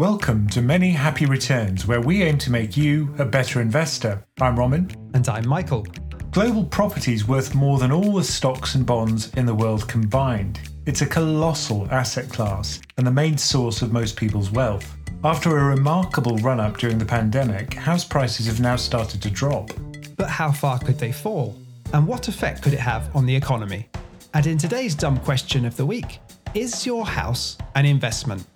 Welcome to Many Happy Returns, where we aim to make you a better investor. I'm Ramin. And I'm Michael. Global property is worth more than all the stocks and bonds in the world combined. It's a colossal asset class and the main source of most people's wealth. After a remarkable run up during the pandemic, house prices have now started to drop. But how far could they fall? And what effect could it have on the economy? And in today's dumb question of the week, is your house an investment?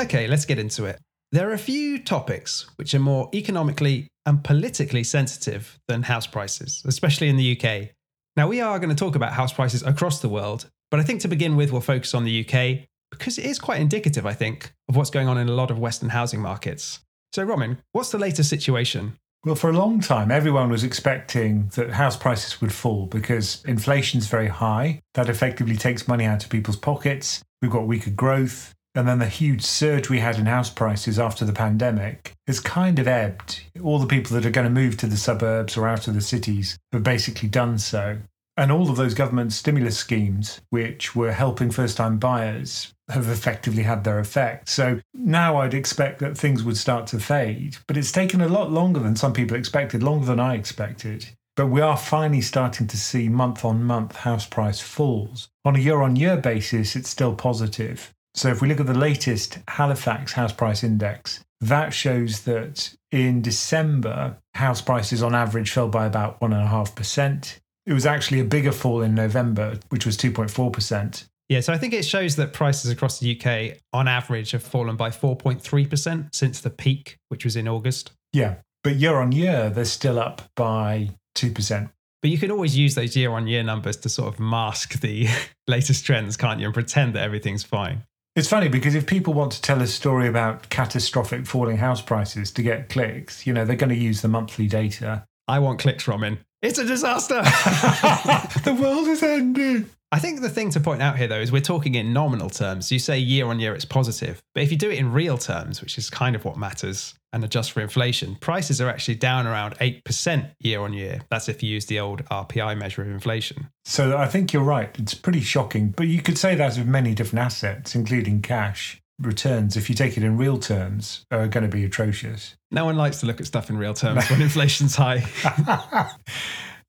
Okay, let's get into it. There are a few topics which are more economically and politically sensitive than house prices, especially in the UK. Now, we are going to talk about house prices across the world, but I think to begin with, we'll focus on the UK because it is quite indicative, I think, of what's going on in a lot of Western housing markets. So, Ramin, what's the latest situation? Well, for a long time, everyone was expecting that house prices would fall because inflation's very high. That effectively takes money out of people's pockets. We've got weaker growth. And then the huge surge we had in house prices after the pandemic has kind of ebbed. All the people that are going to move to the suburbs or out of the cities have basically done so. And all of those government stimulus schemes, which were helping first time buyers, have effectively had their effect. So now I'd expect that things would start to fade. But it's taken a lot longer than some people expected, longer than I expected. But we are finally starting to see month on month house price falls. On a year on year basis, it's still positive. So if we look at the latest Halifax house price index, that shows that in December, house prices on average fell by about 1.5%. It was actually a bigger fall in November, which was 2.4%. Yeah, so I think it shows that prices across the UK on average have fallen by 4.3% since the peak, which was in August. Yeah, but year on year, they're still up by 2%. But you can always use those year on year numbers to sort of mask the latest trends, can't you? And pretend that everything's fine. It's funny because if people want to tell a story about catastrophic falling house prices to get clicks, you know, they're going to use the monthly data. I want clicks, Ramin. It's a disaster. the world is ending. I think the thing to point out here, though, is we're talking in nominal terms. You say year on year it's positive, but if you do it in real terms, which is kind of what matters, and adjust for inflation, prices are actually down around 8% year on year. That's if you use the old RPI measure of inflation. So I think you're right. It's pretty shocking, but you could say that of many different assets, including cash. Returns, if you take it in real terms, are going to be atrocious. No one likes to look at stuff in real terms when inflation's high.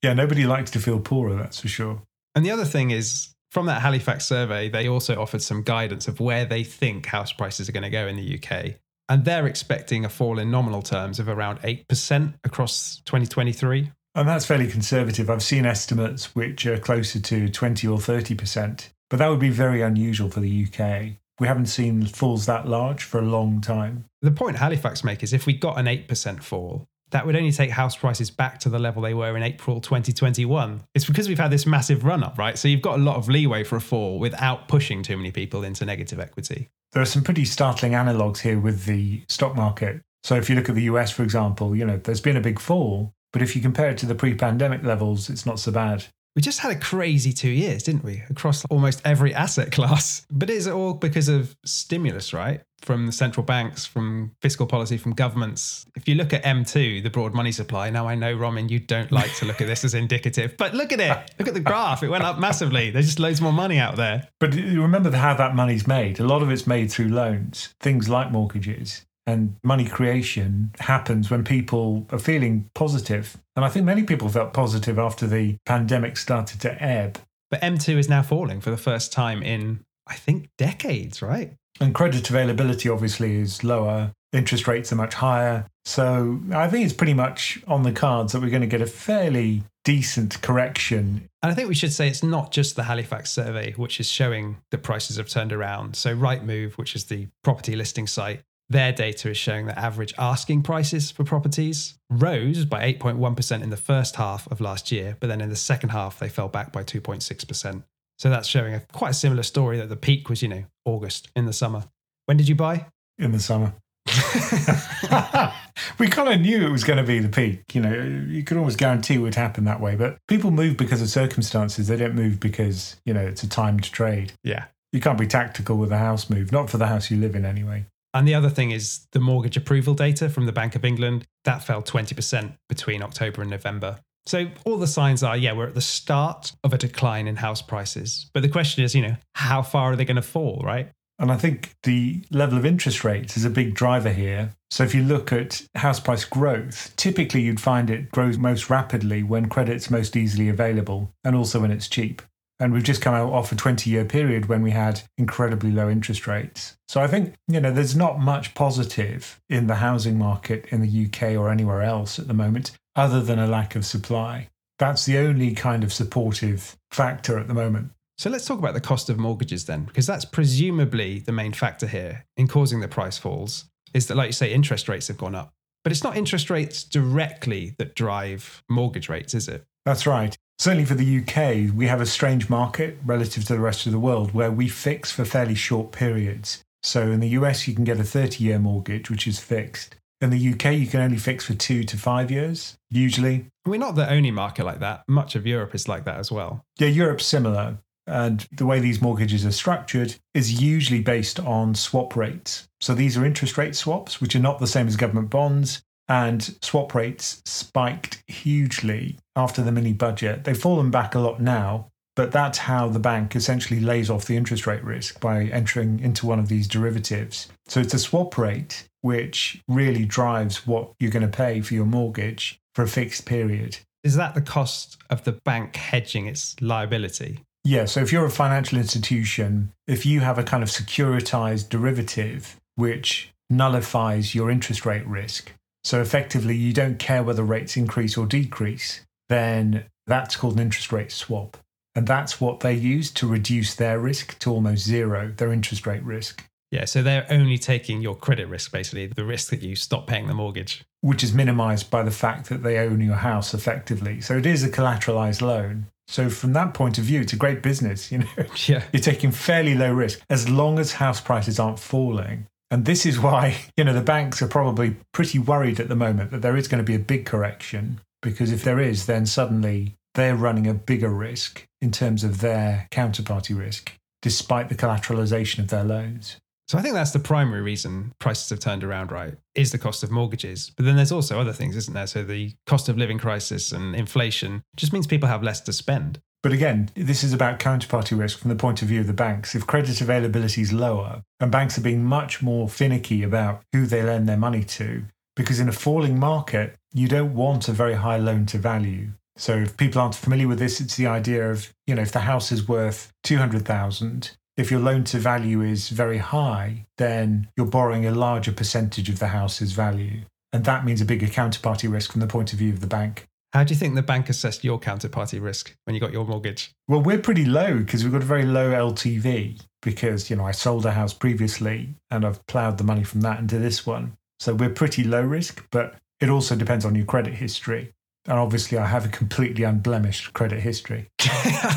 yeah, nobody likes to feel poorer, that's for sure. And the other thing is, from that Halifax survey, they also offered some guidance of where they think house prices are going to go in the UK. And they're expecting a fall in nominal terms of around 8% across 2023. And that's fairly conservative. I've seen estimates which are closer to 20 or 30%, but that would be very unusual for the UK. We haven't seen falls that large for a long time. The point Halifax make is if we got an 8% fall, that would only take house prices back to the level they were in April 2021. It's because we've had this massive run up, right? So you've got a lot of leeway for a fall without pushing too many people into negative equity. There are some pretty startling analogues here with the stock market. So if you look at the US, for example, you know, there's been a big fall, but if you compare it to the pre pandemic levels, it's not so bad. We just had a crazy two years, didn't we? Across almost every asset class. But is it all because of stimulus, right? From the central banks, from fiscal policy, from governments. If you look at M2, the broad money supply, now I know, Ramin, you don't like to look at this as indicative, but look at it. Look at the graph. It went up massively. There's just loads more money out there. But you remember how that money's made. A lot of it's made through loans, things like mortgages. And money creation happens when people are feeling positive. And I think many people felt positive after the pandemic started to ebb. But M2 is now falling for the first time in, I think, decades, right? And credit availability obviously is lower, interest rates are much higher. So I think it's pretty much on the cards that we're going to get a fairly decent correction. And I think we should say it's not just the Halifax survey, which is showing that prices have turned around. So Rightmove, which is the property listing site, their data is showing that average asking prices for properties rose by 8.1% in the first half of last year, but then in the second half, they fell back by 2.6%. So that's showing a quite a similar story that the peak was, you know, August in the summer. When did you buy? In the summer. we kind of knew it was going to be the peak. You know, you could almost guarantee it would happen that way. But people move because of circumstances. They don't move because, you know, it's a timed trade. Yeah. You can't be tactical with a house move, not for the house you live in anyway. And the other thing is the mortgage approval data from the Bank of England that fell 20% between October and November. So all the signs are, yeah, we're at the start of a decline in house prices. But the question is, you know, how far are they going to fall, right? And I think the level of interest rates is a big driver here. So if you look at house price growth, typically you'd find it grows most rapidly when credit's most easily available and also when it's cheap. And we've just come out off a 20 year period when we had incredibly low interest rates. So I think, you know, there's not much positive in the housing market in the UK or anywhere else at the moment, other than a lack of supply. That's the only kind of supportive factor at the moment. So let's talk about the cost of mortgages then, because that's presumably the main factor here in causing the price falls. Is that, like you say, interest rates have gone up. But it's not interest rates directly that drive mortgage rates, is it? That's right. Certainly for the UK, we have a strange market relative to the rest of the world where we fix for fairly short periods. So in the US, you can get a 30 year mortgage, which is fixed. In the UK, you can only fix for two to five years, usually. We're not the only market like that. Much of Europe is like that as well. Yeah, Europe's similar. And the way these mortgages are structured is usually based on swap rates. So these are interest rate swaps, which are not the same as government bonds. And swap rates spiked hugely after the mini budget. They've fallen back a lot now, but that's how the bank essentially lays off the interest rate risk by entering into one of these derivatives. So it's a swap rate which really drives what you're going to pay for your mortgage for a fixed period. Is that the cost of the bank hedging its liability? Yeah, so if you're a financial institution, if you have a kind of securitized derivative which nullifies your interest rate risk, so effectively you don't care whether rates increase or decrease, then that's called an interest rate swap. And that's what they use to reduce their risk to almost zero, their interest rate risk. Yeah, so they're only taking your credit risk, basically, the risk that you stop paying the mortgage. Which is minimized by the fact that they own your house effectively. So it is a collateralized loan. So from that point of view, it's a great business. You know, yeah, you're taking fairly low risk as long as house prices aren't falling. And this is why you know the banks are probably pretty worried at the moment that there is going to be a big correction because if there is, then suddenly they're running a bigger risk in terms of their counterparty risk, despite the collateralization of their loans. So I think that's the primary reason prices have turned around, right? Is the cost of mortgages. But then there's also other things, isn't there? So the cost of living crisis and inflation just means people have less to spend. But again, this is about counterparty risk from the point of view of the banks. If credit availability is lower, and banks are being much more finicky about who they lend their money to, because in a falling market, you don't want a very high loan to value. So if people aren't familiar with this, it's the idea of, you know, if the house is worth 200,000, if your loan to value is very high, then you're borrowing a larger percentage of the house's value. And that means a bigger counterparty risk from the point of view of the bank. How do you think the bank assessed your counterparty risk when you got your mortgage? Well, we're pretty low because we've got a very low LTV because, you know, I sold a house previously and I've ploughed the money from that into this one. So we're pretty low risk, but it also depends on your credit history. And obviously, I have a completely unblemished credit history.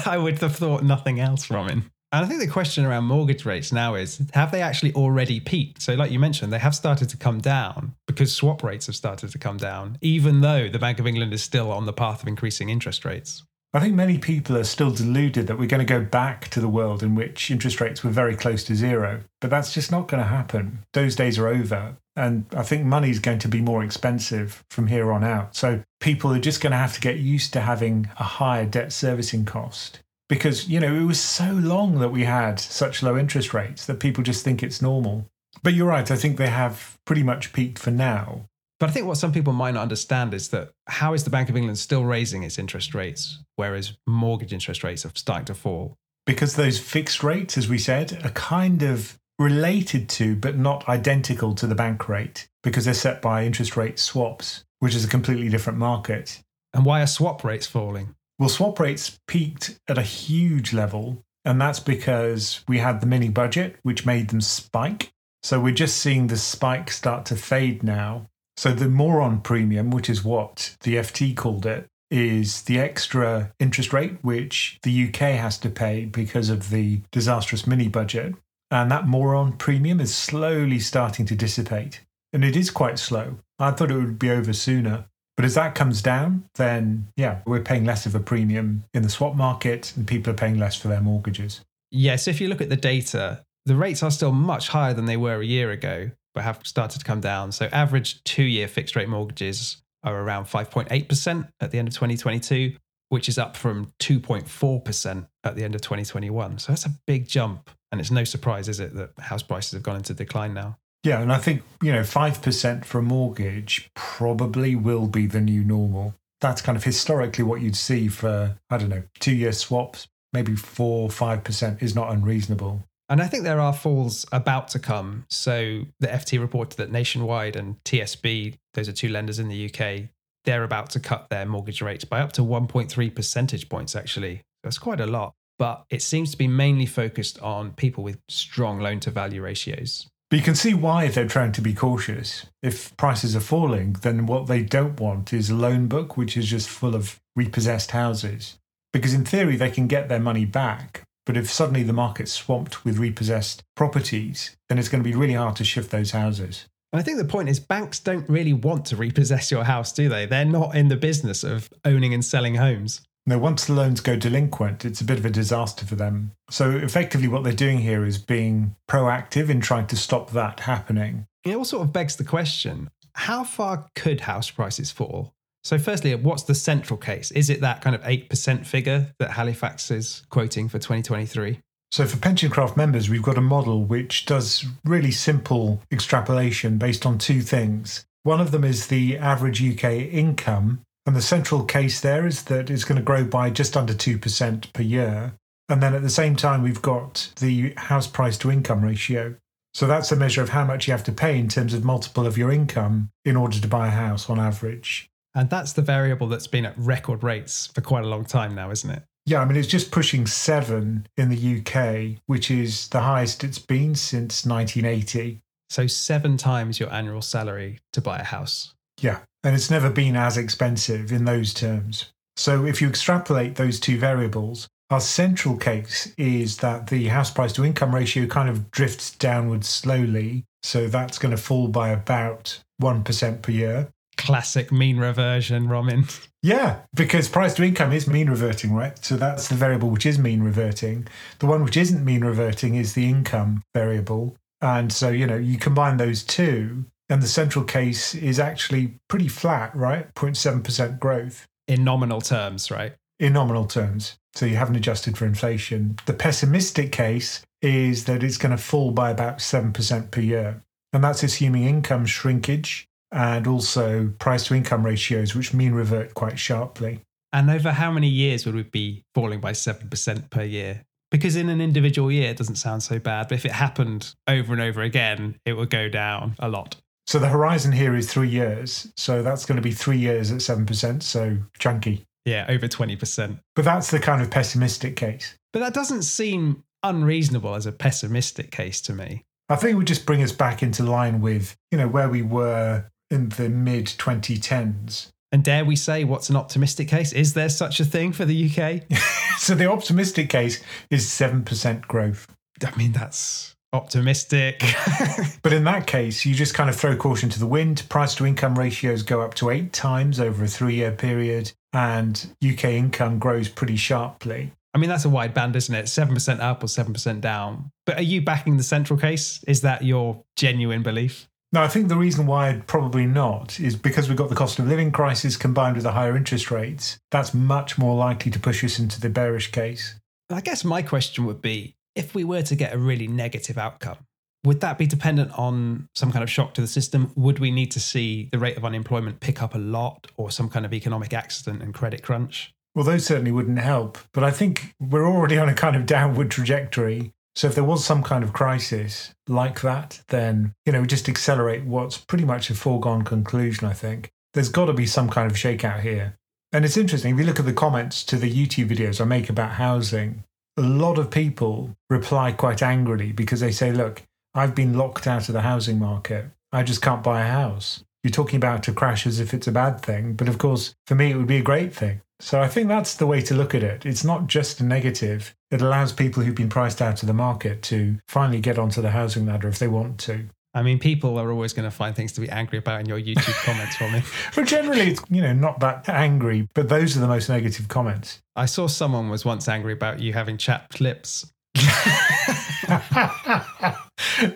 I would have thought nothing else from it. And I think the question around mortgage rates now is have they actually already peaked? So, like you mentioned, they have started to come down because swap rates have started to come down, even though the Bank of England is still on the path of increasing interest rates. I think many people are still deluded that we're going to go back to the world in which interest rates were very close to zero. But that's just not going to happen. Those days are over. And I think money is going to be more expensive from here on out. So people are just going to have to get used to having a higher debt servicing cost because you know it was so long that we had such low interest rates that people just think it's normal. But you're right i think they have pretty much peaked for now. But i think what some people might not understand is that how is the bank of england still raising its interest rates whereas mortgage interest rates are starting to fall? Because those fixed rates as we said are kind of related to but not identical to the bank rate because they're set by interest rate swaps which is a completely different market. And why are swap rates falling well, swap rates peaked at a huge level, and that's because we had the mini budget, which made them spike. So we're just seeing the spike start to fade now. So the moron premium, which is what the FT called it, is the extra interest rate which the UK has to pay because of the disastrous mini budget. And that moron premium is slowly starting to dissipate. And it is quite slow. I thought it would be over sooner. But as that comes down, then yeah, we're paying less of a premium in the swap market and people are paying less for their mortgages. Yeah, so if you look at the data, the rates are still much higher than they were a year ago, but have started to come down. So average two year fixed rate mortgages are around 5.8% at the end of 2022, which is up from 2.4% at the end of 2021. So that's a big jump. And it's no surprise, is it, that house prices have gone into decline now? Yeah, and I think, you know, 5% for a mortgage probably will be the new normal. That's kind of historically what you'd see for, I don't know, two year swaps. Maybe 4 5% is not unreasonable. And I think there are falls about to come. So the FT reported that Nationwide and TSB, those are two lenders in the UK, they're about to cut their mortgage rates by up to 1.3 percentage points, actually. That's quite a lot. But it seems to be mainly focused on people with strong loan to value ratios. But you can see why they're trying to be cautious. If prices are falling, then what they don't want is a loan book which is just full of repossessed houses. Because in theory, they can get their money back. But if suddenly the market's swamped with repossessed properties, then it's going to be really hard to shift those houses. I think the point is banks don't really want to repossess your house, do they? They're not in the business of owning and selling homes. No, once the loans go delinquent, it's a bit of a disaster for them. So effectively, what they're doing here is being proactive in trying to stop that happening. It all sort of begs the question how far could house prices fall? So, firstly, what's the central case? Is it that kind of 8% figure that Halifax is quoting for 2023? So, for PensionCraft members, we've got a model which does really simple extrapolation based on two things. One of them is the average UK income, and the central case there is that it's going to grow by just under 2% per year. And then at the same time, we've got the house price to income ratio. So that's a measure of how much you have to pay in terms of multiple of your income in order to buy a house on average. And that's the variable that's been at record rates for quite a long time now, isn't it? Yeah, I mean, it's just pushing seven in the UK, which is the highest it's been since 1980. So, seven times your annual salary to buy a house. Yeah, and it's never been as expensive in those terms. So, if you extrapolate those two variables, our central case is that the house price to income ratio kind of drifts downwards slowly. So, that's going to fall by about 1% per year classic mean reversion, Ramin. Yeah, because price to income is mean reverting, right? So that's the variable which is mean reverting. The one which isn't mean reverting is the income variable. And so, you know, you combine those two, and the central case is actually pretty flat, right? 0.7% growth. In nominal terms, right? In nominal terms. So you haven't adjusted for inflation. The pessimistic case is that it's going to fall by about 7% per year. And that's assuming income shrinkage and also price to income ratios, which mean revert quite sharply. And over how many years would we be falling by 7% per year? Because in an individual year, it doesn't sound so bad. But if it happened over and over again, it would go down a lot. So the horizon here is three years. So that's going to be three years at 7%. So chunky. Yeah, over 20%. But that's the kind of pessimistic case. But that doesn't seem unreasonable as a pessimistic case to me. I think it would just bring us back into line with, you know, where we were in the mid 2010s. And dare we say what's an optimistic case? Is there such a thing for the UK? so the optimistic case is 7% growth. I mean, that's optimistic. but in that case, you just kind of throw caution to the wind. Price to income ratios go up to eight times over a three year period, and UK income grows pretty sharply. I mean, that's a wide band, isn't it? 7% up or 7% down. But are you backing the central case? Is that your genuine belief? No, I think the reason why probably not is because we've got the cost of living crisis combined with the higher interest rates. That's much more likely to push us into the bearish case. I guess my question would be if we were to get a really negative outcome, would that be dependent on some kind of shock to the system? Would we need to see the rate of unemployment pick up a lot or some kind of economic accident and credit crunch? Well, those certainly wouldn't help. But I think we're already on a kind of downward trajectory. So if there was some kind of crisis like that, then, you know, just accelerate what's pretty much a foregone conclusion, I think. There's got to be some kind of shakeout here. And it's interesting, if you look at the comments to the YouTube videos I make about housing, a lot of people reply quite angrily because they say, look, I've been locked out of the housing market. I just can't buy a house. You're talking about a crash as if it's a bad thing. But of course, for me, it would be a great thing. So I think that's the way to look at it. It's not just a negative. It allows people who've been priced out of the market to finally get onto the housing ladder if they want to. I mean, people are always going to find things to be angry about in your YouTube comments for me. but generally, it's you know not that angry. But those are the most negative comments. I saw someone was once angry about you having chapped lips.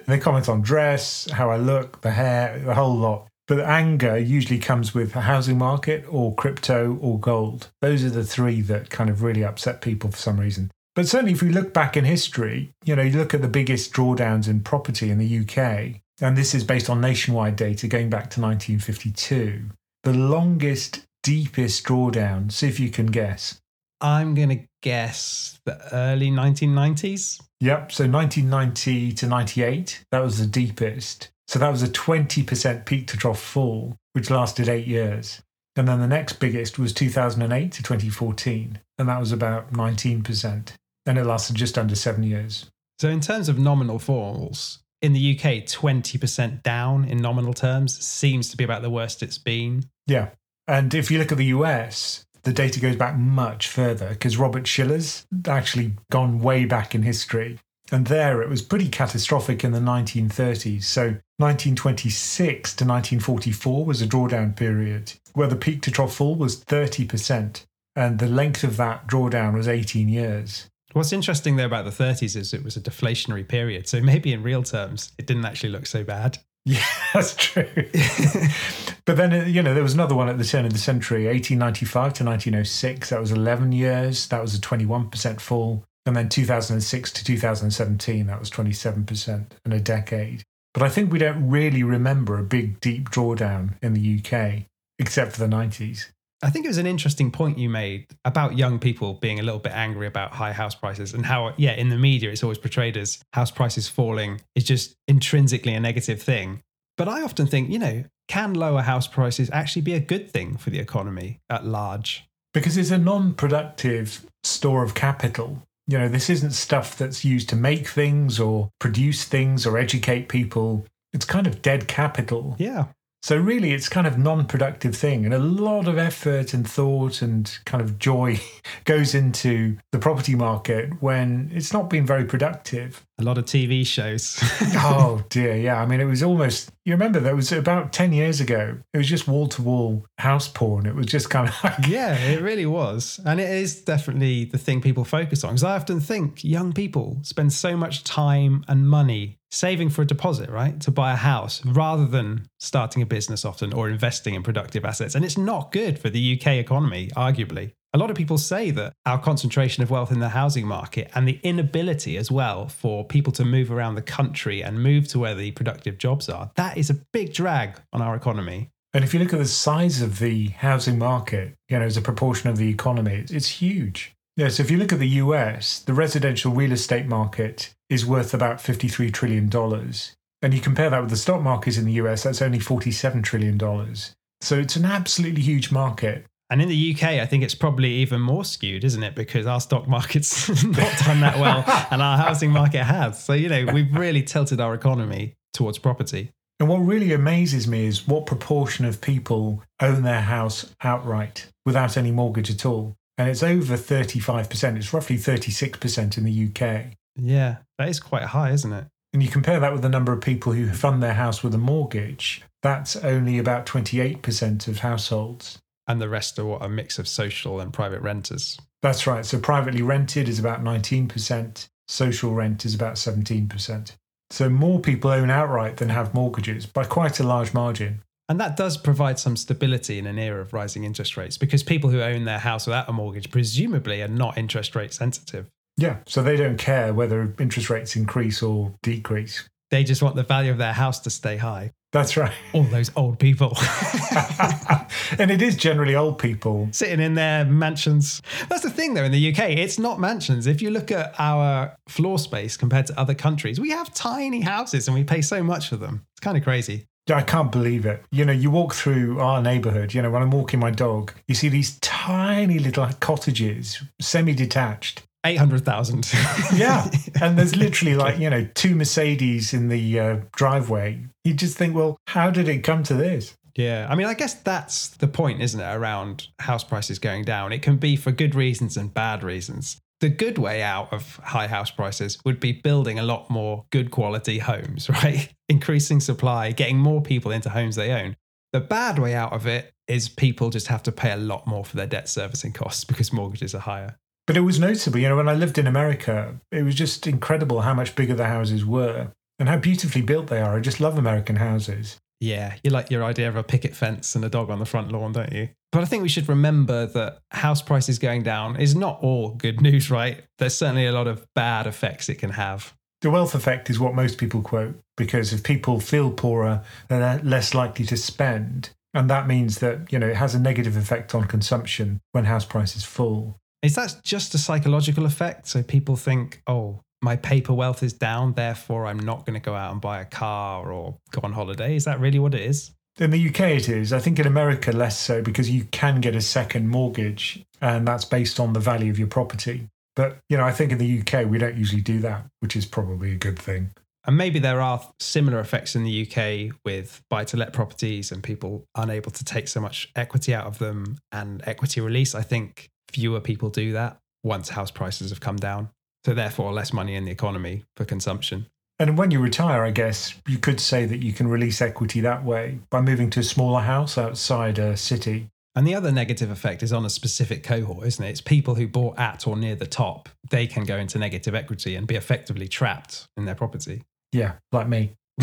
they comment on dress, how I look, the hair, the whole lot. But anger usually comes with a housing market or crypto or gold. Those are the three that kind of really upset people for some reason. But certainly, if we look back in history, you know, you look at the biggest drawdowns in property in the UK, and this is based on nationwide data going back to 1952. The longest, deepest drawdown, see if you can guess. I'm going to guess the early 1990s. Yep, so 1990 to 98, that was the deepest. So that was a 20% peak to trough fall, which lasted eight years. And then the next biggest was 2008 to 2014, and that was about 19%. And it lasted just under seven years. So, in terms of nominal falls, in the UK, 20% down in nominal terms seems to be about the worst it's been. Yeah. And if you look at the US, the data goes back much further because Robert Shiller's actually gone way back in history. And there it was pretty catastrophic in the 1930s. So 1926 to 1944 was a drawdown period where the peak to trough fall was 30%. And the length of that drawdown was 18 years. What's interesting though about the 30s is it was a deflationary period. So maybe in real terms, it didn't actually look so bad. Yeah, that's true. but then, you know, there was another one at the turn of the century, 1895 to 1906. That was 11 years. That was a 21% fall. And then 2006 to 2017, that was 27% in a decade. But I think we don't really remember a big, deep drawdown in the UK, except for the 90s. I think it was an interesting point you made about young people being a little bit angry about high house prices and how, yeah, in the media, it's always portrayed as house prices falling is just intrinsically a negative thing. But I often think, you know, can lower house prices actually be a good thing for the economy at large? Because it's a non productive store of capital. You know, this isn't stuff that's used to make things or produce things or educate people. It's kind of dead capital. Yeah. So really, it's kind of non-productive thing, and a lot of effort and thought and kind of joy goes into the property market when it's not been very productive. A lot of TV shows. oh dear, yeah. I mean, it was almost. You remember that was about ten years ago. It was just wall-to-wall house porn. It was just kind of like yeah, it really was, and it is definitely the thing people focus on. Because I often think young people spend so much time and money saving for a deposit, right, to buy a house rather than starting a business often or investing in productive assets. And it's not good for the UK economy, arguably. A lot of people say that our concentration of wealth in the housing market and the inability as well for people to move around the country and move to where the productive jobs are, that is a big drag on our economy. And if you look at the size of the housing market, you know, as a proportion of the economy, it's huge. Yeah, so if you look at the US, the residential real estate market is worth about $53 trillion. And you compare that with the stock market in the US, that's only $47 trillion. So it's an absolutely huge market. And in the UK, I think it's probably even more skewed, isn't it? Because our stock market's not done that well and our housing market has. So, you know, we've really tilted our economy towards property. And what really amazes me is what proportion of people own their house outright without any mortgage at all and it's over 35%. It's roughly 36% in the UK. Yeah, that is quite high, isn't it? And you compare that with the number of people who fund their house with a mortgage, that's only about 28% of households. And the rest are what a mix of social and private renters. That's right. So privately rented is about 19%, social rent is about 17%. So more people own outright than have mortgages by quite a large margin. And that does provide some stability in an era of rising interest rates because people who own their house without a mortgage presumably are not interest rate sensitive. Yeah, so they don't care whether interest rates increase or decrease. They just want the value of their house to stay high. That's right. All those old people. and it is generally old people. Sitting in their mansions. That's the thing, though, in the UK, it's not mansions. If you look at our floor space compared to other countries, we have tiny houses and we pay so much for them. It's kind of crazy. I can't believe it. You know, you walk through our neighborhood, you know, when I'm walking my dog, you see these tiny little cottages, semi detached. 800,000. yeah. And there's literally like, you know, two Mercedes in the uh, driveway. You just think, well, how did it come to this? Yeah. I mean, I guess that's the point, isn't it, around house prices going down? It can be for good reasons and bad reasons the good way out of high house prices would be building a lot more good quality homes, right? Increasing supply, getting more people into homes they own. The bad way out of it is people just have to pay a lot more for their debt servicing costs because mortgages are higher. But it was noticeable, you know, when I lived in America, it was just incredible how much bigger the houses were and how beautifully built they are. I just love American houses. Yeah, you like your idea of a picket fence and a dog on the front lawn, don't you? But I think we should remember that house prices going down is not all good news, right? There's certainly a lot of bad effects it can have. The wealth effect is what most people quote because if people feel poorer, they're less likely to spend. And that means that, you know, it has a negative effect on consumption when house prices fall. Is that just a psychological effect? So people think, oh, my paper wealth is down, therefore I'm not going to go out and buy a car or go on holiday. Is that really what it is? In the UK, it is. I think in America, less so because you can get a second mortgage and that's based on the value of your property. But, you know, I think in the UK, we don't usually do that, which is probably a good thing. And maybe there are similar effects in the UK with buy to let properties and people unable to take so much equity out of them and equity release. I think fewer people do that once house prices have come down. So, therefore, less money in the economy for consumption. And when you retire, I guess you could say that you can release equity that way by moving to a smaller house outside a city. And the other negative effect is on a specific cohort, isn't it? It's people who bought at or near the top. They can go into negative equity and be effectively trapped in their property. Yeah, like me.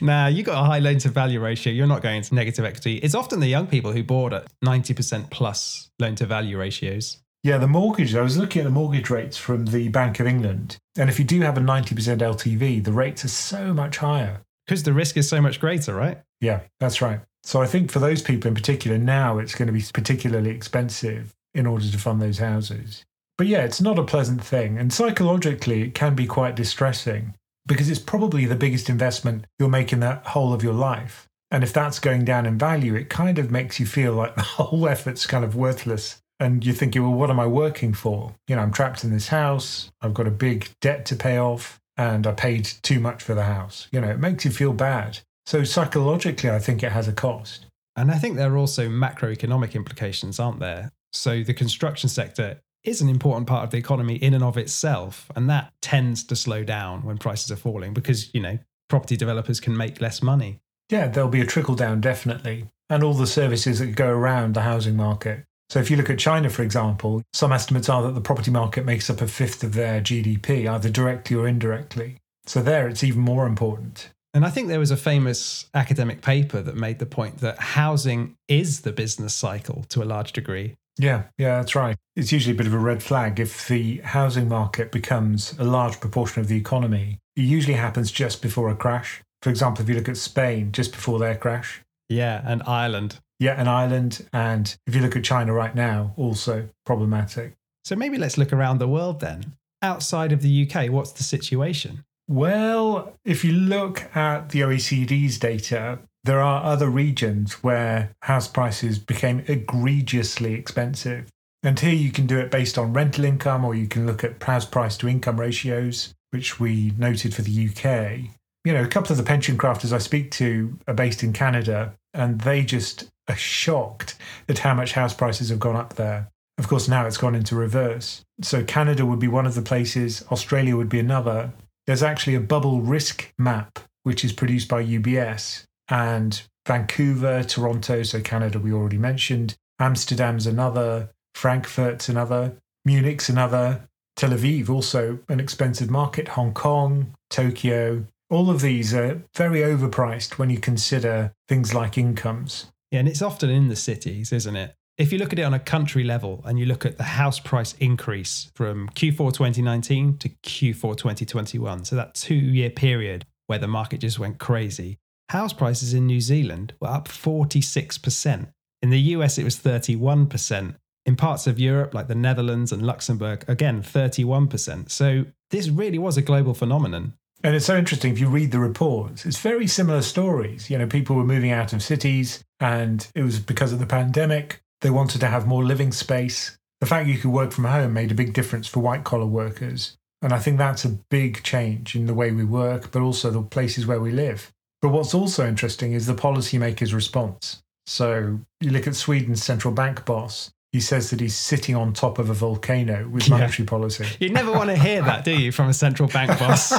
nah, you got a high loan to value ratio. You're not going into negative equity. It's often the young people who bought at 90% plus loan to value ratios. Yeah, the mortgage, I was looking at the mortgage rates from the Bank of England. And if you do have a 90% LTV, the rates are so much higher. Because the risk is so much greater, right? Yeah, that's right. So I think for those people in particular, now it's going to be particularly expensive in order to fund those houses. But yeah, it's not a pleasant thing. And psychologically, it can be quite distressing because it's probably the biggest investment you'll make in the whole of your life. And if that's going down in value, it kind of makes you feel like the whole effort's kind of worthless. And you're thinking, well, what am I working for? You know, I'm trapped in this house. I've got a big debt to pay off and I paid too much for the house. You know, it makes you feel bad. So psychologically, I think it has a cost. And I think there are also macroeconomic implications, aren't there? So the construction sector is an important part of the economy in and of itself. And that tends to slow down when prices are falling because, you know, property developers can make less money. Yeah, there'll be a trickle down, definitely. And all the services that go around the housing market. So if you look at China, for example, some estimates are that the property market makes up a fifth of their GDP, either directly or indirectly. So there, it's even more important. And I think there was a famous academic paper that made the point that housing is the business cycle to a large degree. Yeah, yeah, that's right. It's usually a bit of a red flag if the housing market becomes a large proportion of the economy. It usually happens just before a crash. For example, if you look at Spain, just before their crash. Yeah, and Ireland. Yeah, and Ireland. And if you look at China right now, also problematic. So maybe let's look around the world then. Outside of the UK, what's the situation? Well, if you look at the OECD's data, there are other regions where house prices became egregiously expensive. And here you can do it based on rental income, or you can look at house price to income ratios, which we noted for the UK. You know, a couple of the pension crafters I speak to are based in Canada, and they just are shocked at how much house prices have gone up there. Of course, now it's gone into reverse. So, Canada would be one of the places, Australia would be another. There's actually a bubble risk map, which is produced by UBS, and Vancouver, Toronto, so Canada we already mentioned, Amsterdam's another, Frankfurt's another, Munich's another, Tel Aviv also an expensive market, Hong Kong, Tokyo. All of these are very overpriced when you consider things like incomes. Yeah, and it's often in the cities, isn't it? If you look at it on a country level and you look at the house price increase from Q4 2019 to Q4 2021, so that two year period where the market just went crazy, House prices in New Zealand were up 46%. In the US, it was 31%. In parts of Europe, like the Netherlands and Luxembourg, again, 31%. So this really was a global phenomenon. And it's so interesting if you read the reports, it's very similar stories. You know, people were moving out of cities and it was because of the pandemic. They wanted to have more living space. The fact you could work from home made a big difference for white collar workers. And I think that's a big change in the way we work, but also the places where we live. But what's also interesting is the policymaker's response. So you look at Sweden's central bank boss. He says that he's sitting on top of a volcano with yeah. monetary policy. You never want to hear that, do you, from a central bank boss?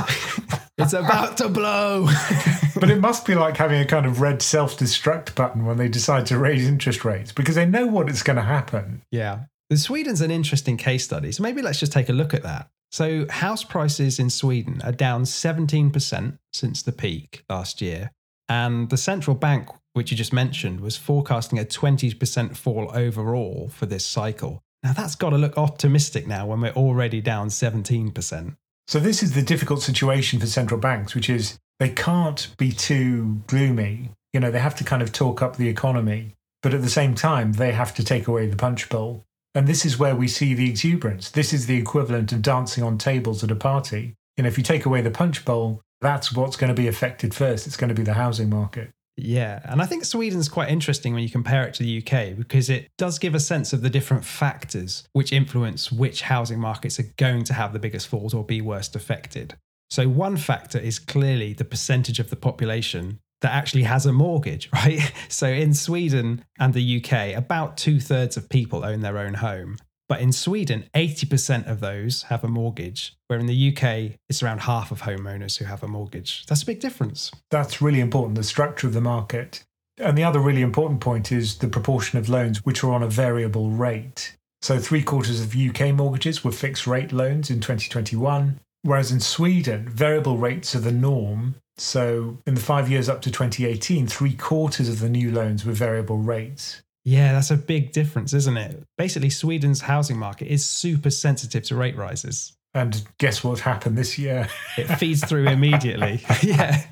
it's about to blow. but it must be like having a kind of red self destruct button when they decide to raise interest rates because they know what is going to happen. Yeah. Sweden's an interesting case study. So maybe let's just take a look at that. So, house prices in Sweden are down 17% since the peak last year. And the central bank, which you just mentioned, was forecasting a 20% fall overall for this cycle. Now, that's got to look optimistic now when we're already down 17%. So, this is the difficult situation for central banks, which is they can't be too gloomy. You know, they have to kind of talk up the economy, but at the same time, they have to take away the punch bowl. And this is where we see the exuberance. This is the equivalent of dancing on tables at a party. You know, if you take away the punch bowl, that's what's going to be affected first. It's going to be the housing market. Yeah, and I think Sweden's quite interesting when you compare it to the UK because it does give a sense of the different factors which influence which housing markets are going to have the biggest falls or be worst affected. So, one factor is clearly the percentage of the population that actually has a mortgage, right? So, in Sweden and the UK, about two thirds of people own their own home. But in Sweden, 80% of those have a mortgage, where in the UK, it's around half of homeowners who have a mortgage. That's a big difference. That's really important, the structure of the market. And the other really important point is the proportion of loans which are on a variable rate. So, three quarters of UK mortgages were fixed rate loans in 2021, whereas in Sweden, variable rates are the norm. So, in the five years up to 2018, three quarters of the new loans were variable rates. Yeah, that's a big difference, isn't it? Basically, Sweden's housing market is super sensitive to rate rises. And guess what happened this year? It feeds through immediately. yeah.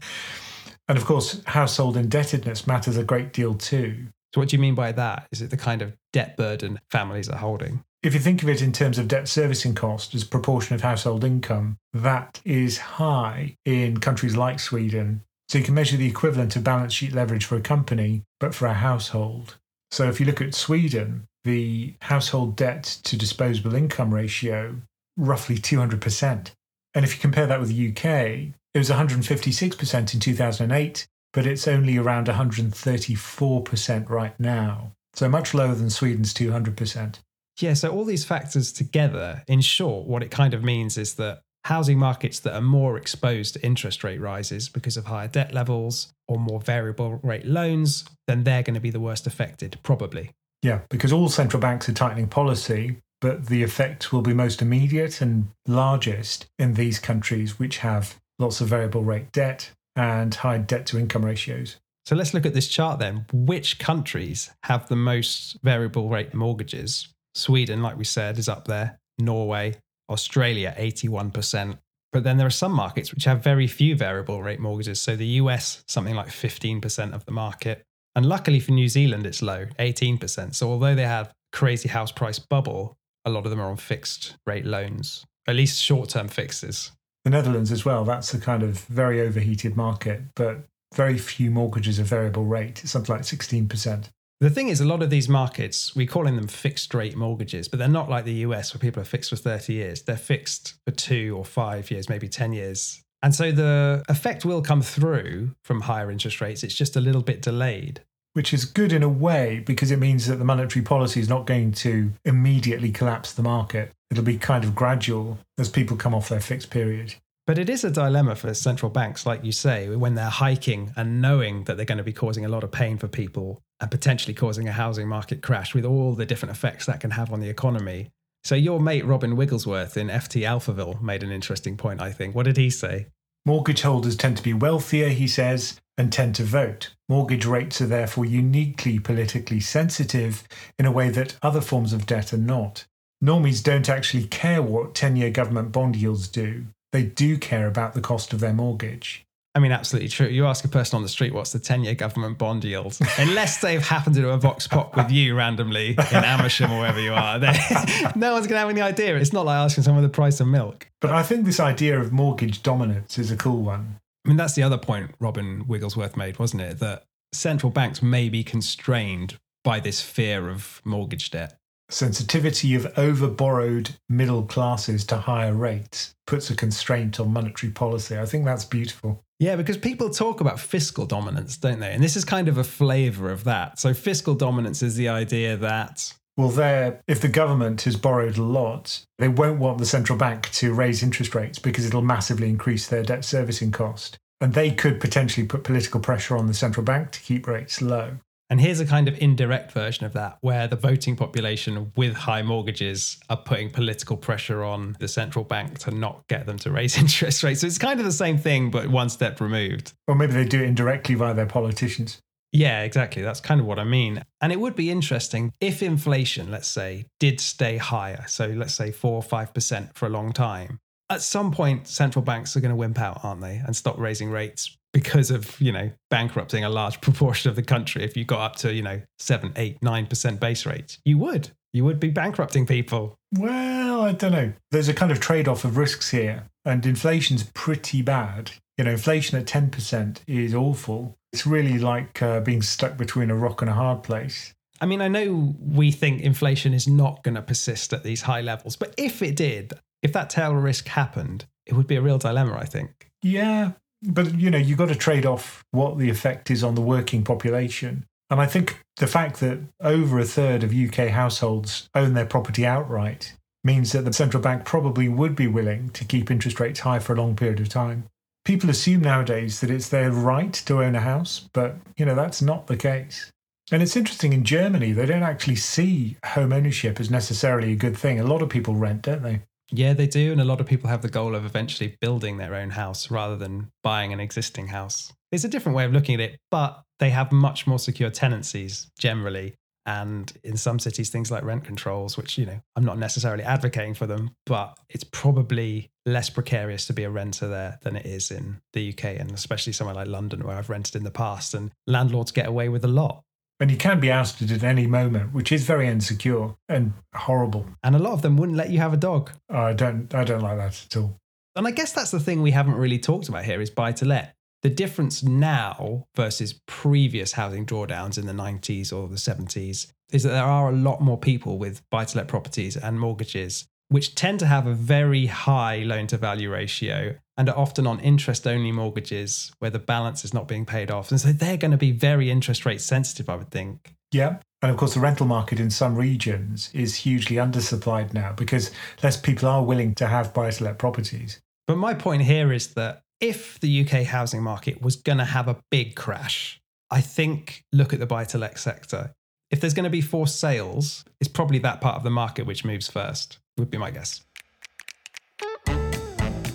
And of course, household indebtedness matters a great deal too. So, what do you mean by that? Is it the kind of debt burden families are holding? If you think of it in terms of debt servicing cost as proportion of household income, that is high in countries like Sweden. So you can measure the equivalent of balance sheet leverage for a company, but for a household. So if you look at Sweden, the household debt to disposable income ratio, roughly 200%. And if you compare that with the UK, it was 156% in 2008, but it's only around 134% right now. So much lower than Sweden's 200%. Yeah, so all these factors together, in short, what it kind of means is that housing markets that are more exposed to interest rate rises because of higher debt levels or more variable rate loans, then they're going to be the worst affected, probably. Yeah, because all central banks are tightening policy, but the effect will be most immediate and largest in these countries which have lots of variable rate debt and high debt to income ratios. So let's look at this chart then. Which countries have the most variable rate mortgages? Sweden, like we said, is up there. Norway, Australia, 81%. But then there are some markets which have very few variable rate mortgages. So the US, something like 15% of the market. And luckily for New Zealand, it's low, 18%. So although they have crazy house price bubble, a lot of them are on fixed rate loans, at least short term fixes. The Netherlands as well, that's a kind of very overheated market, but very few mortgages are variable rate. Something like 16%. The thing is, a lot of these markets, we're calling them fixed rate mortgages, but they're not like the US where people are fixed for 30 years. They're fixed for two or five years, maybe 10 years. And so the effect will come through from higher interest rates. It's just a little bit delayed. Which is good in a way because it means that the monetary policy is not going to immediately collapse the market. It'll be kind of gradual as people come off their fixed period. But it is a dilemma for central banks, like you say, when they're hiking and knowing that they're going to be causing a lot of pain for people and potentially causing a housing market crash with all the different effects that can have on the economy. So, your mate Robin Wigglesworth in FT Alphaville made an interesting point, I think. What did he say? Mortgage holders tend to be wealthier, he says, and tend to vote. Mortgage rates are therefore uniquely politically sensitive in a way that other forms of debt are not. Normies don't actually care what 10 year government bond yields do they do care about the cost of their mortgage. I mean, absolutely true. You ask a person on the street what's the 10 year government bond yield, unless they've happened to do a Vox Pop with you randomly in Amersham or wherever you are, no one's going to have any idea. It's not like asking someone the price of milk. But I think this idea of mortgage dominance is a cool one. I mean, that's the other point Robin Wigglesworth made, wasn't it? That central banks may be constrained by this fear of mortgage debt sensitivity of over-borrowed middle classes to higher rates puts a constraint on monetary policy. I think that's beautiful. Yeah, because people talk about fiscal dominance, don't they? And this is kind of a flavor of that. So fiscal dominance is the idea that well, there, if the government has borrowed a lot, they won't want the central bank to raise interest rates because it'll massively increase their debt servicing cost. And they could potentially put political pressure on the central bank to keep rates low. And here's a kind of indirect version of that, where the voting population with high mortgages are putting political pressure on the central bank to not get them to raise interest rates. So it's kind of the same thing, but one step removed. Or maybe they do it indirectly via their politicians. Yeah, exactly. That's kind of what I mean. And it would be interesting if inflation, let's say, did stay higher. So let's say four or 5% for a long time. At some point, central banks are going to wimp out, aren't they? And stop raising rates because of, you know, bankrupting a large proportion of the country. If you got up to, you know, seven, eight, nine percent base rate you would. You would be bankrupting people. Well, I don't know. There's a kind of trade off of risks here, and inflation's pretty bad. You know, inflation at 10% is awful. It's really like uh, being stuck between a rock and a hard place. I mean, I know we think inflation is not going to persist at these high levels, but if it did, if that tail risk happened, it would be a real dilemma, I think. Yeah, but you know, you've got to trade off what the effect is on the working population. And I think the fact that over a third of UK households own their property outright means that the central bank probably would be willing to keep interest rates high for a long period of time. People assume nowadays that it's their right to own a house, but you know, that's not the case. And it's interesting in Germany, they don't actually see home ownership as necessarily a good thing. A lot of people rent, don't they? Yeah, they do. And a lot of people have the goal of eventually building their own house rather than buying an existing house. It's a different way of looking at it, but they have much more secure tenancies generally. And in some cities, things like rent controls, which, you know, I'm not necessarily advocating for them, but it's probably less precarious to be a renter there than it is in the UK and especially somewhere like London where I've rented in the past. And landlords get away with a lot. And you can be ousted at any moment, which is very insecure and horrible. And a lot of them wouldn't let you have a dog. I don't I don't like that at all. And I guess that's the thing we haven't really talked about here is buy to let. The difference now versus previous housing drawdowns in the 90s or the 70s is that there are a lot more people with buy to let properties and mortgages, which tend to have a very high loan to value ratio and are often on interest only mortgages where the balance is not being paid off. And so they're going to be very interest rate sensitive, I would think. Yeah. And of course, the rental market in some regions is hugely undersupplied now because less people are willing to have buy to let properties. But my point here is that if the UK housing market was going to have a big crash, I think look at the buy to let sector. If there's going to be forced sales, it's probably that part of the market which moves first, would be my guess.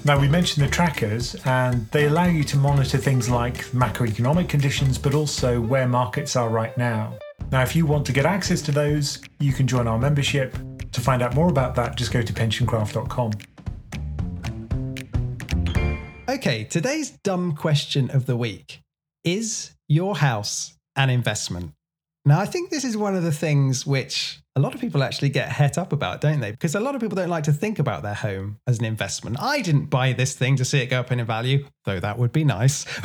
Now, we mentioned the trackers, and they allow you to monitor things like macroeconomic conditions, but also where markets are right now. Now, if you want to get access to those, you can join our membership. To find out more about that, just go to pensioncraft.com. Okay, today's dumb question of the week Is your house an investment? Now, I think this is one of the things which a lot of people actually get het up about, don't they? Because a lot of people don't like to think about their home as an investment. I didn't buy this thing to see it go up in value, though that would be nice.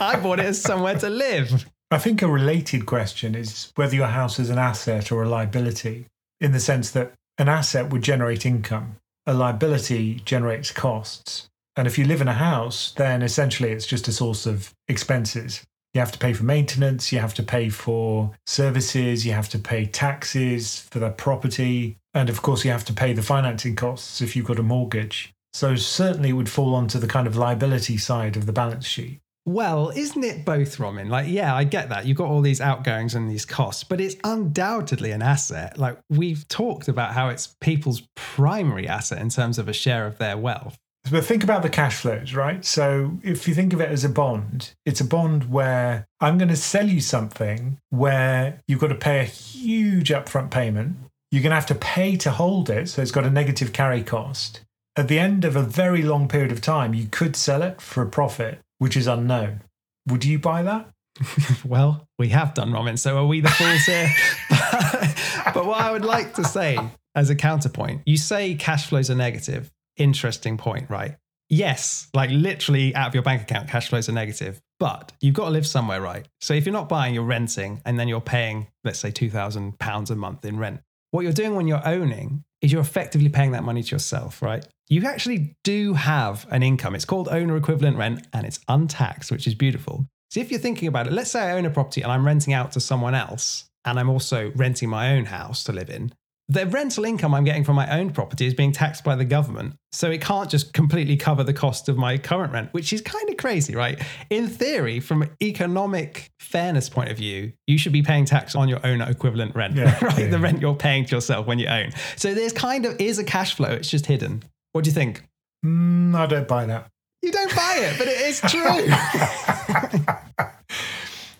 I bought it as somewhere to live. I think a related question is whether your house is an asset or a liability, in the sense that an asset would generate income, a liability generates costs. And if you live in a house, then essentially it's just a source of expenses. You have to pay for maintenance, you have to pay for services, you have to pay taxes for the property, and of course, you have to pay the financing costs if you've got a mortgage. So, certainly, it would fall onto the kind of liability side of the balance sheet. Well, isn't it both, Ramin? Like, yeah, I get that. You've got all these outgoings and these costs, but it's undoubtedly an asset. Like, we've talked about how it's people's primary asset in terms of a share of their wealth. But think about the cash flows, right? So if you think of it as a bond, it's a bond where I'm going to sell you something where you've got to pay a huge upfront payment. You're going to have to pay to hold it. So it's got a negative carry cost. At the end of a very long period of time, you could sell it for a profit, which is unknown. Would you buy that? well, we have done, Ramin. So are we the fools here? but what I would like to say as a counterpoint, you say cash flows are negative interesting point, right? Yes, like literally out of your bank account, cash flows are negative, but you've got to live somewhere, right? So if you're not buying, you're renting, and then you're paying, let's say, £2,000 a month in rent. What you're doing when you're owning is you're effectively paying that money to yourself, right? You actually do have an income. It's called owner equivalent rent and it's untaxed, which is beautiful. So if you're thinking about it, let's say I own a property and I'm renting out to someone else and I'm also renting my own house to live in. The rental income I'm getting from my own property is being taxed by the government. So it can't just completely cover the cost of my current rent, which is kind of crazy, right? In theory, from an economic fairness point of view, you should be paying tax on your own equivalent rent, Yeah, right? yeah. The rent you're paying to yourself when you own. So there's kind of is a cash flow, it's just hidden. What do you think? Mm, I don't buy that. You don't buy it, but it is true.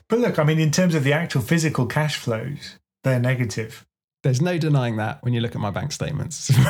But look, I mean, in terms of the actual physical cash flows, they're negative. There's no denying that when you look at my bank statements.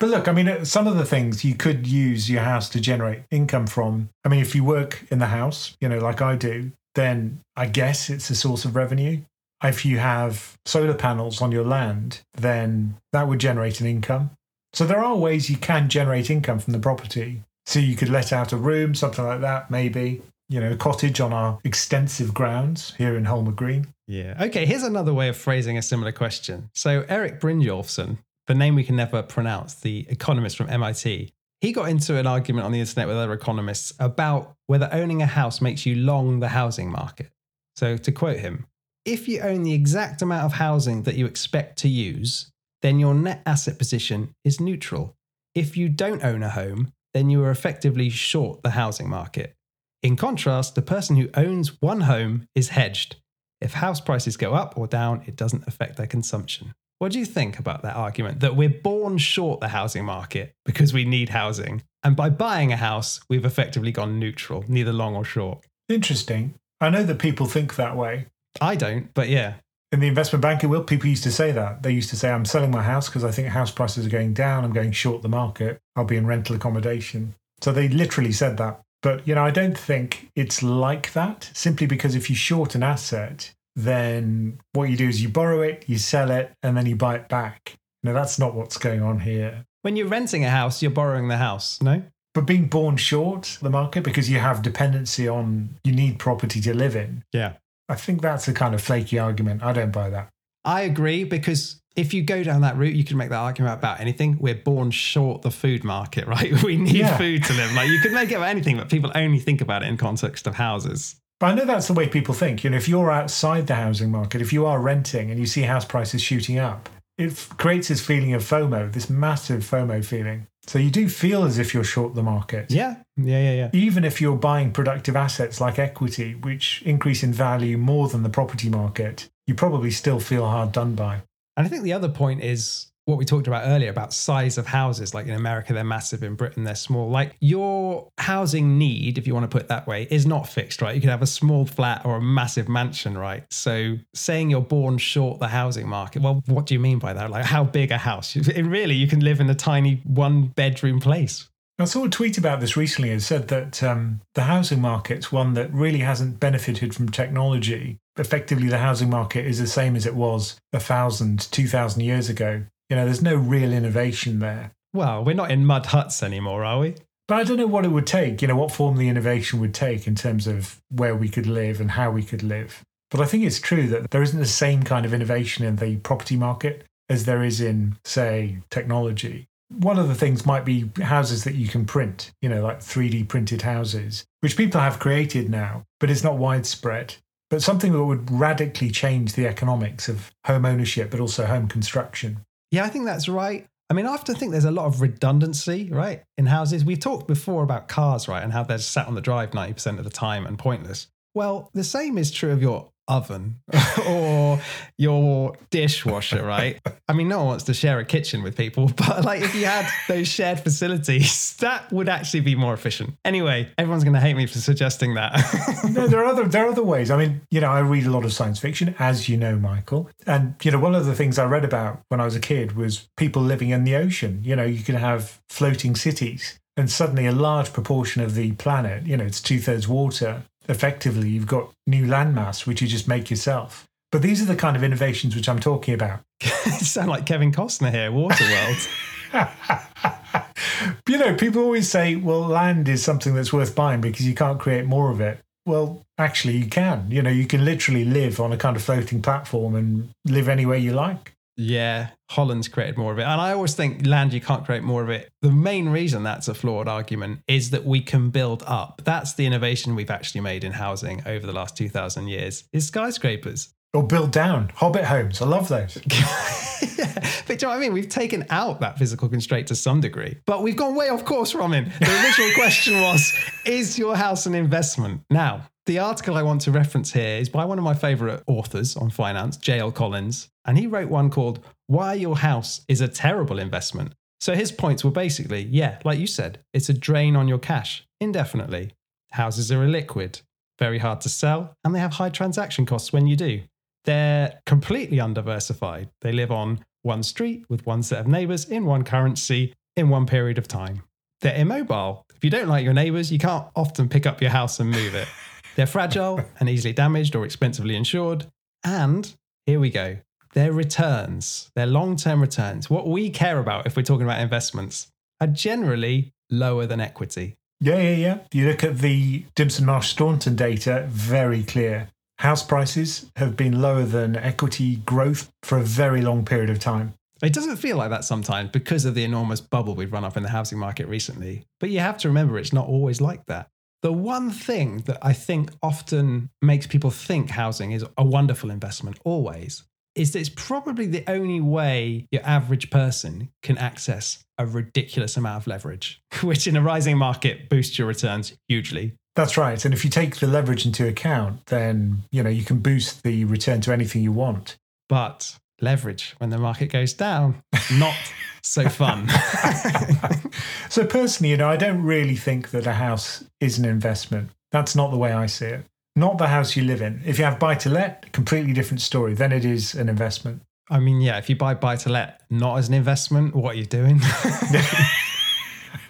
But look, I mean, uh, some of the things you could use your house to generate income from. I mean, if you work in the house, you know, like I do, then I guess it's a source of revenue. If you have solar panels on your land, then that would generate an income. So there are ways you can generate income from the property. So you could let out a room, something like that, maybe. You know, cottage on our extensive grounds here in Holmer Green. Yeah. Okay, here's another way of phrasing a similar question. So, Eric Brynjolfsson, the name we can never pronounce, the economist from MIT, he got into an argument on the internet with other economists about whether owning a house makes you long the housing market. So, to quote him, if you own the exact amount of housing that you expect to use, then your net asset position is neutral. If you don't own a home, then you are effectively short the housing market. In contrast, the person who owns one home is hedged. If house prices go up or down, it doesn't affect their consumption. What do you think about that argument that we're born short the housing market because we need housing? And by buying a house, we've effectively gone neutral, neither long or short. Interesting. I know that people think that way. I don't, but yeah. In the investment banking world, people used to say that. They used to say, I'm selling my house because I think house prices are going down. I'm going short the market. I'll be in rental accommodation. So they literally said that. But, you know, I don't think it's like that simply because if you short an asset, then what you do is you borrow it, you sell it, and then you buy it back. No, that's not what's going on here. When you're renting a house, you're borrowing the house, no? But being born short the market because you have dependency on, you need property to live in. Yeah. I think that's a kind of flaky argument. I don't buy that. I agree because if you go down that route, you can make that argument about anything. We're born short the food market, right? We need Yeah. food to live. Like you could make it about anything, but people only think about it in context of houses. But I know that's the way people think. You know, if you're outside the housing market, if you are renting and you see house prices shooting up, it f- creates this feeling of FOMO, this massive FOMO feeling. So you do feel as if you're short the market. Yeah, yeah, yeah, yeah. Even if you're buying productive assets like equity, which increase in value more than the property market, you probably still feel hard done by. And I think the other point is what we talked about earlier about size of houses. Like in America, they're massive. In Britain, they're small. Like your housing need, if you want to put it that way, is not fixed, right? You could have a small flat or a massive mansion, right? So saying you're born short the housing market, well, what do you mean by that? Like how big a house? Really, you can live in a tiny one bedroom place. I saw a tweet about this recently. It said that um, the housing market's one that really hasn't benefited from technology. Effectively, the housing market is the same as it was a thousand, two thousand years ago. You know, there's no real innovation there. Well, we're not in mud huts anymore, are we? But I don't know what it would take, you know, what form the innovation would take in terms of where we could live and how we could live. But I think it's true that there isn't the same kind of innovation in the property market as there is in, say, technology. One of the things might be houses that you can print, you know, like 3D printed houses, which people have created now, but it's not widespread. But something that would radically change the economics of home ownership, but also home construction. Yeah, I think that's right. I mean, I often think there's a lot of redundancy, right, in houses. We've talked before about cars, right, and how they're sat on the drive 90% of the time and pointless. Well, the same is true of your oven or your dishwasher, right? I mean, no one wants to share a kitchen with people, but like if you had those shared facilities, that would actually be more efficient. Anyway, everyone's going to hate me for suggesting that. no, there are other there are other ways. I mean, you know, I read a lot of science fiction, as you know, Michael. And you know, one of the things I read about when I was a kid was people living in the ocean. You know, you can have floating cities, and suddenly a large proportion of the planet, you know, it's two thirds water. Effectively, you've got new landmass which you just make yourself. But these are the kind of innovations which I'm talking about. you sound like Kevin Costner here, Waterworld. you know, people always say, well, land is something that's worth buying because you can't create more of it. Well, actually, you can. You know, you can literally live on a kind of floating platform and live anywhere you like. Yeah, Holland's created more of it. And I always think land, you can't create more of it. The main reason that's a flawed argument is that we can build up. That's the innovation we've actually made in housing over the last 2,000 years is skyscrapers. Or build down. Hobbit homes. I love those. yeah. But do you know what I mean? We've taken out that physical constraint to some degree, but we've gone way off course, from Ramin. The original question was Is your house an investment? Now, the article I want to reference here is by one of my favorite authors on finance, J.L. Collins, and he wrote one called Why Your House is a Terrible Investment. So his points were basically, yeah, like you said, it's a drain on your cash indefinitely. Houses are illiquid, very hard to sell, and they have high transaction costs when you do. They're completely undiversified. They live on one street with one set of neighbors in one currency in one period of time. They're immobile. If you don't like your neighbors, you can't often pick up your house and move it. They're fragile and easily damaged or expensively insured. And here we go their returns, their long term returns, what we care about if we're talking about investments, are generally lower than equity. Yeah, yeah, yeah. You look at the Dimson Marsh Staunton data, very clear. House prices have been lower than equity growth for a very long period of time. It doesn't feel like that sometimes because of the enormous bubble we've run up in the housing market recently. But you have to remember it's not always like that. The one thing that I think often makes people think housing is a wonderful investment, always, is that it's probably the only way your average person can access a ridiculous amount of leverage, which in a rising market boosts your returns hugely. That's right. And if you take the leverage into account, then you know you can boost the return to anything you want. But leverage when the market goes down, not so fun. so personally, you know, I don't really think that a house is an investment. That's not the way I see it. Not the house you live in. If you have buy to let, completely different story. Then it is an investment. I mean, yeah, if you buy buy to let not as an investment, what are you doing?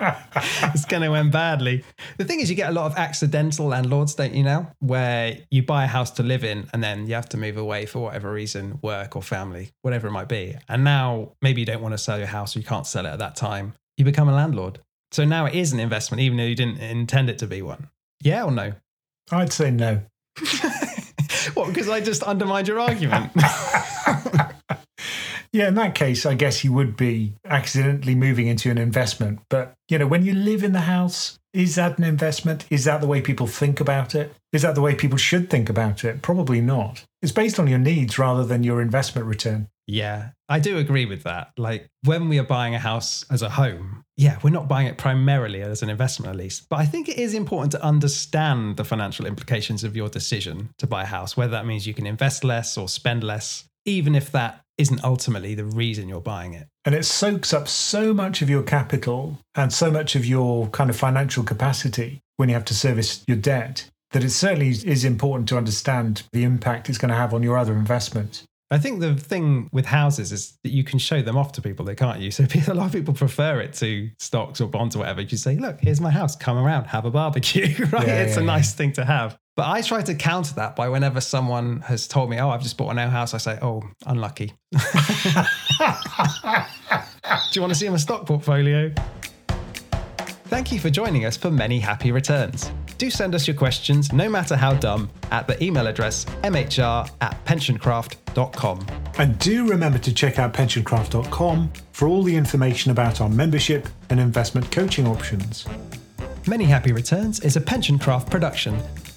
it's going to end badly. The thing is, you get a lot of accidental landlords, don't you now? Where you buy a house to live in and then you have to move away for whatever reason, work or family, whatever it might be. And now maybe you don't want to sell your house or you can't sell it at that time. You become a landlord. So now it is an investment, even though you didn't intend it to be one. Yeah or no? I'd say no. what? Because I just undermined your argument. Yeah, in that case, I guess you would be accidentally moving into an investment. But, you know, when you live in the house, is that an investment? Is that the way people think about it? Is that the way people should think about it? Probably not. It's based on your needs rather than your investment return. Yeah, I do agree with that. Like when we are buying a house as a home, yeah, we're not buying it primarily as an investment, at least. But I think it is important to understand the financial implications of your decision to buy a house, whether that means you can invest less or spend less, even if that isn't ultimately the reason you're buying it. And it soaks up so much of your capital and so much of your kind of financial capacity when you have to service your debt that it certainly is important to understand the impact it's going to have on your other investments. I think the thing with houses is that you can show them off to people, they can't you? So a lot of people prefer it to stocks or bonds or whatever. You say, look, here's my house, come around, have a barbecue, right? Yeah, it's yeah, a nice thing to have. But I try to counter that by whenever someone has told me, oh, I've just bought a new house, I say, oh, unlucky. Do you want to see my stock portfolio? Thank you for joining us for many happy returns. Do send us your questions, no matter how dumb, at the email address mhr at pensioncraft.com. And do remember to check out pensioncraft.com for all the information about our membership and investment coaching options. Many Happy Returns is a Pensioncraft production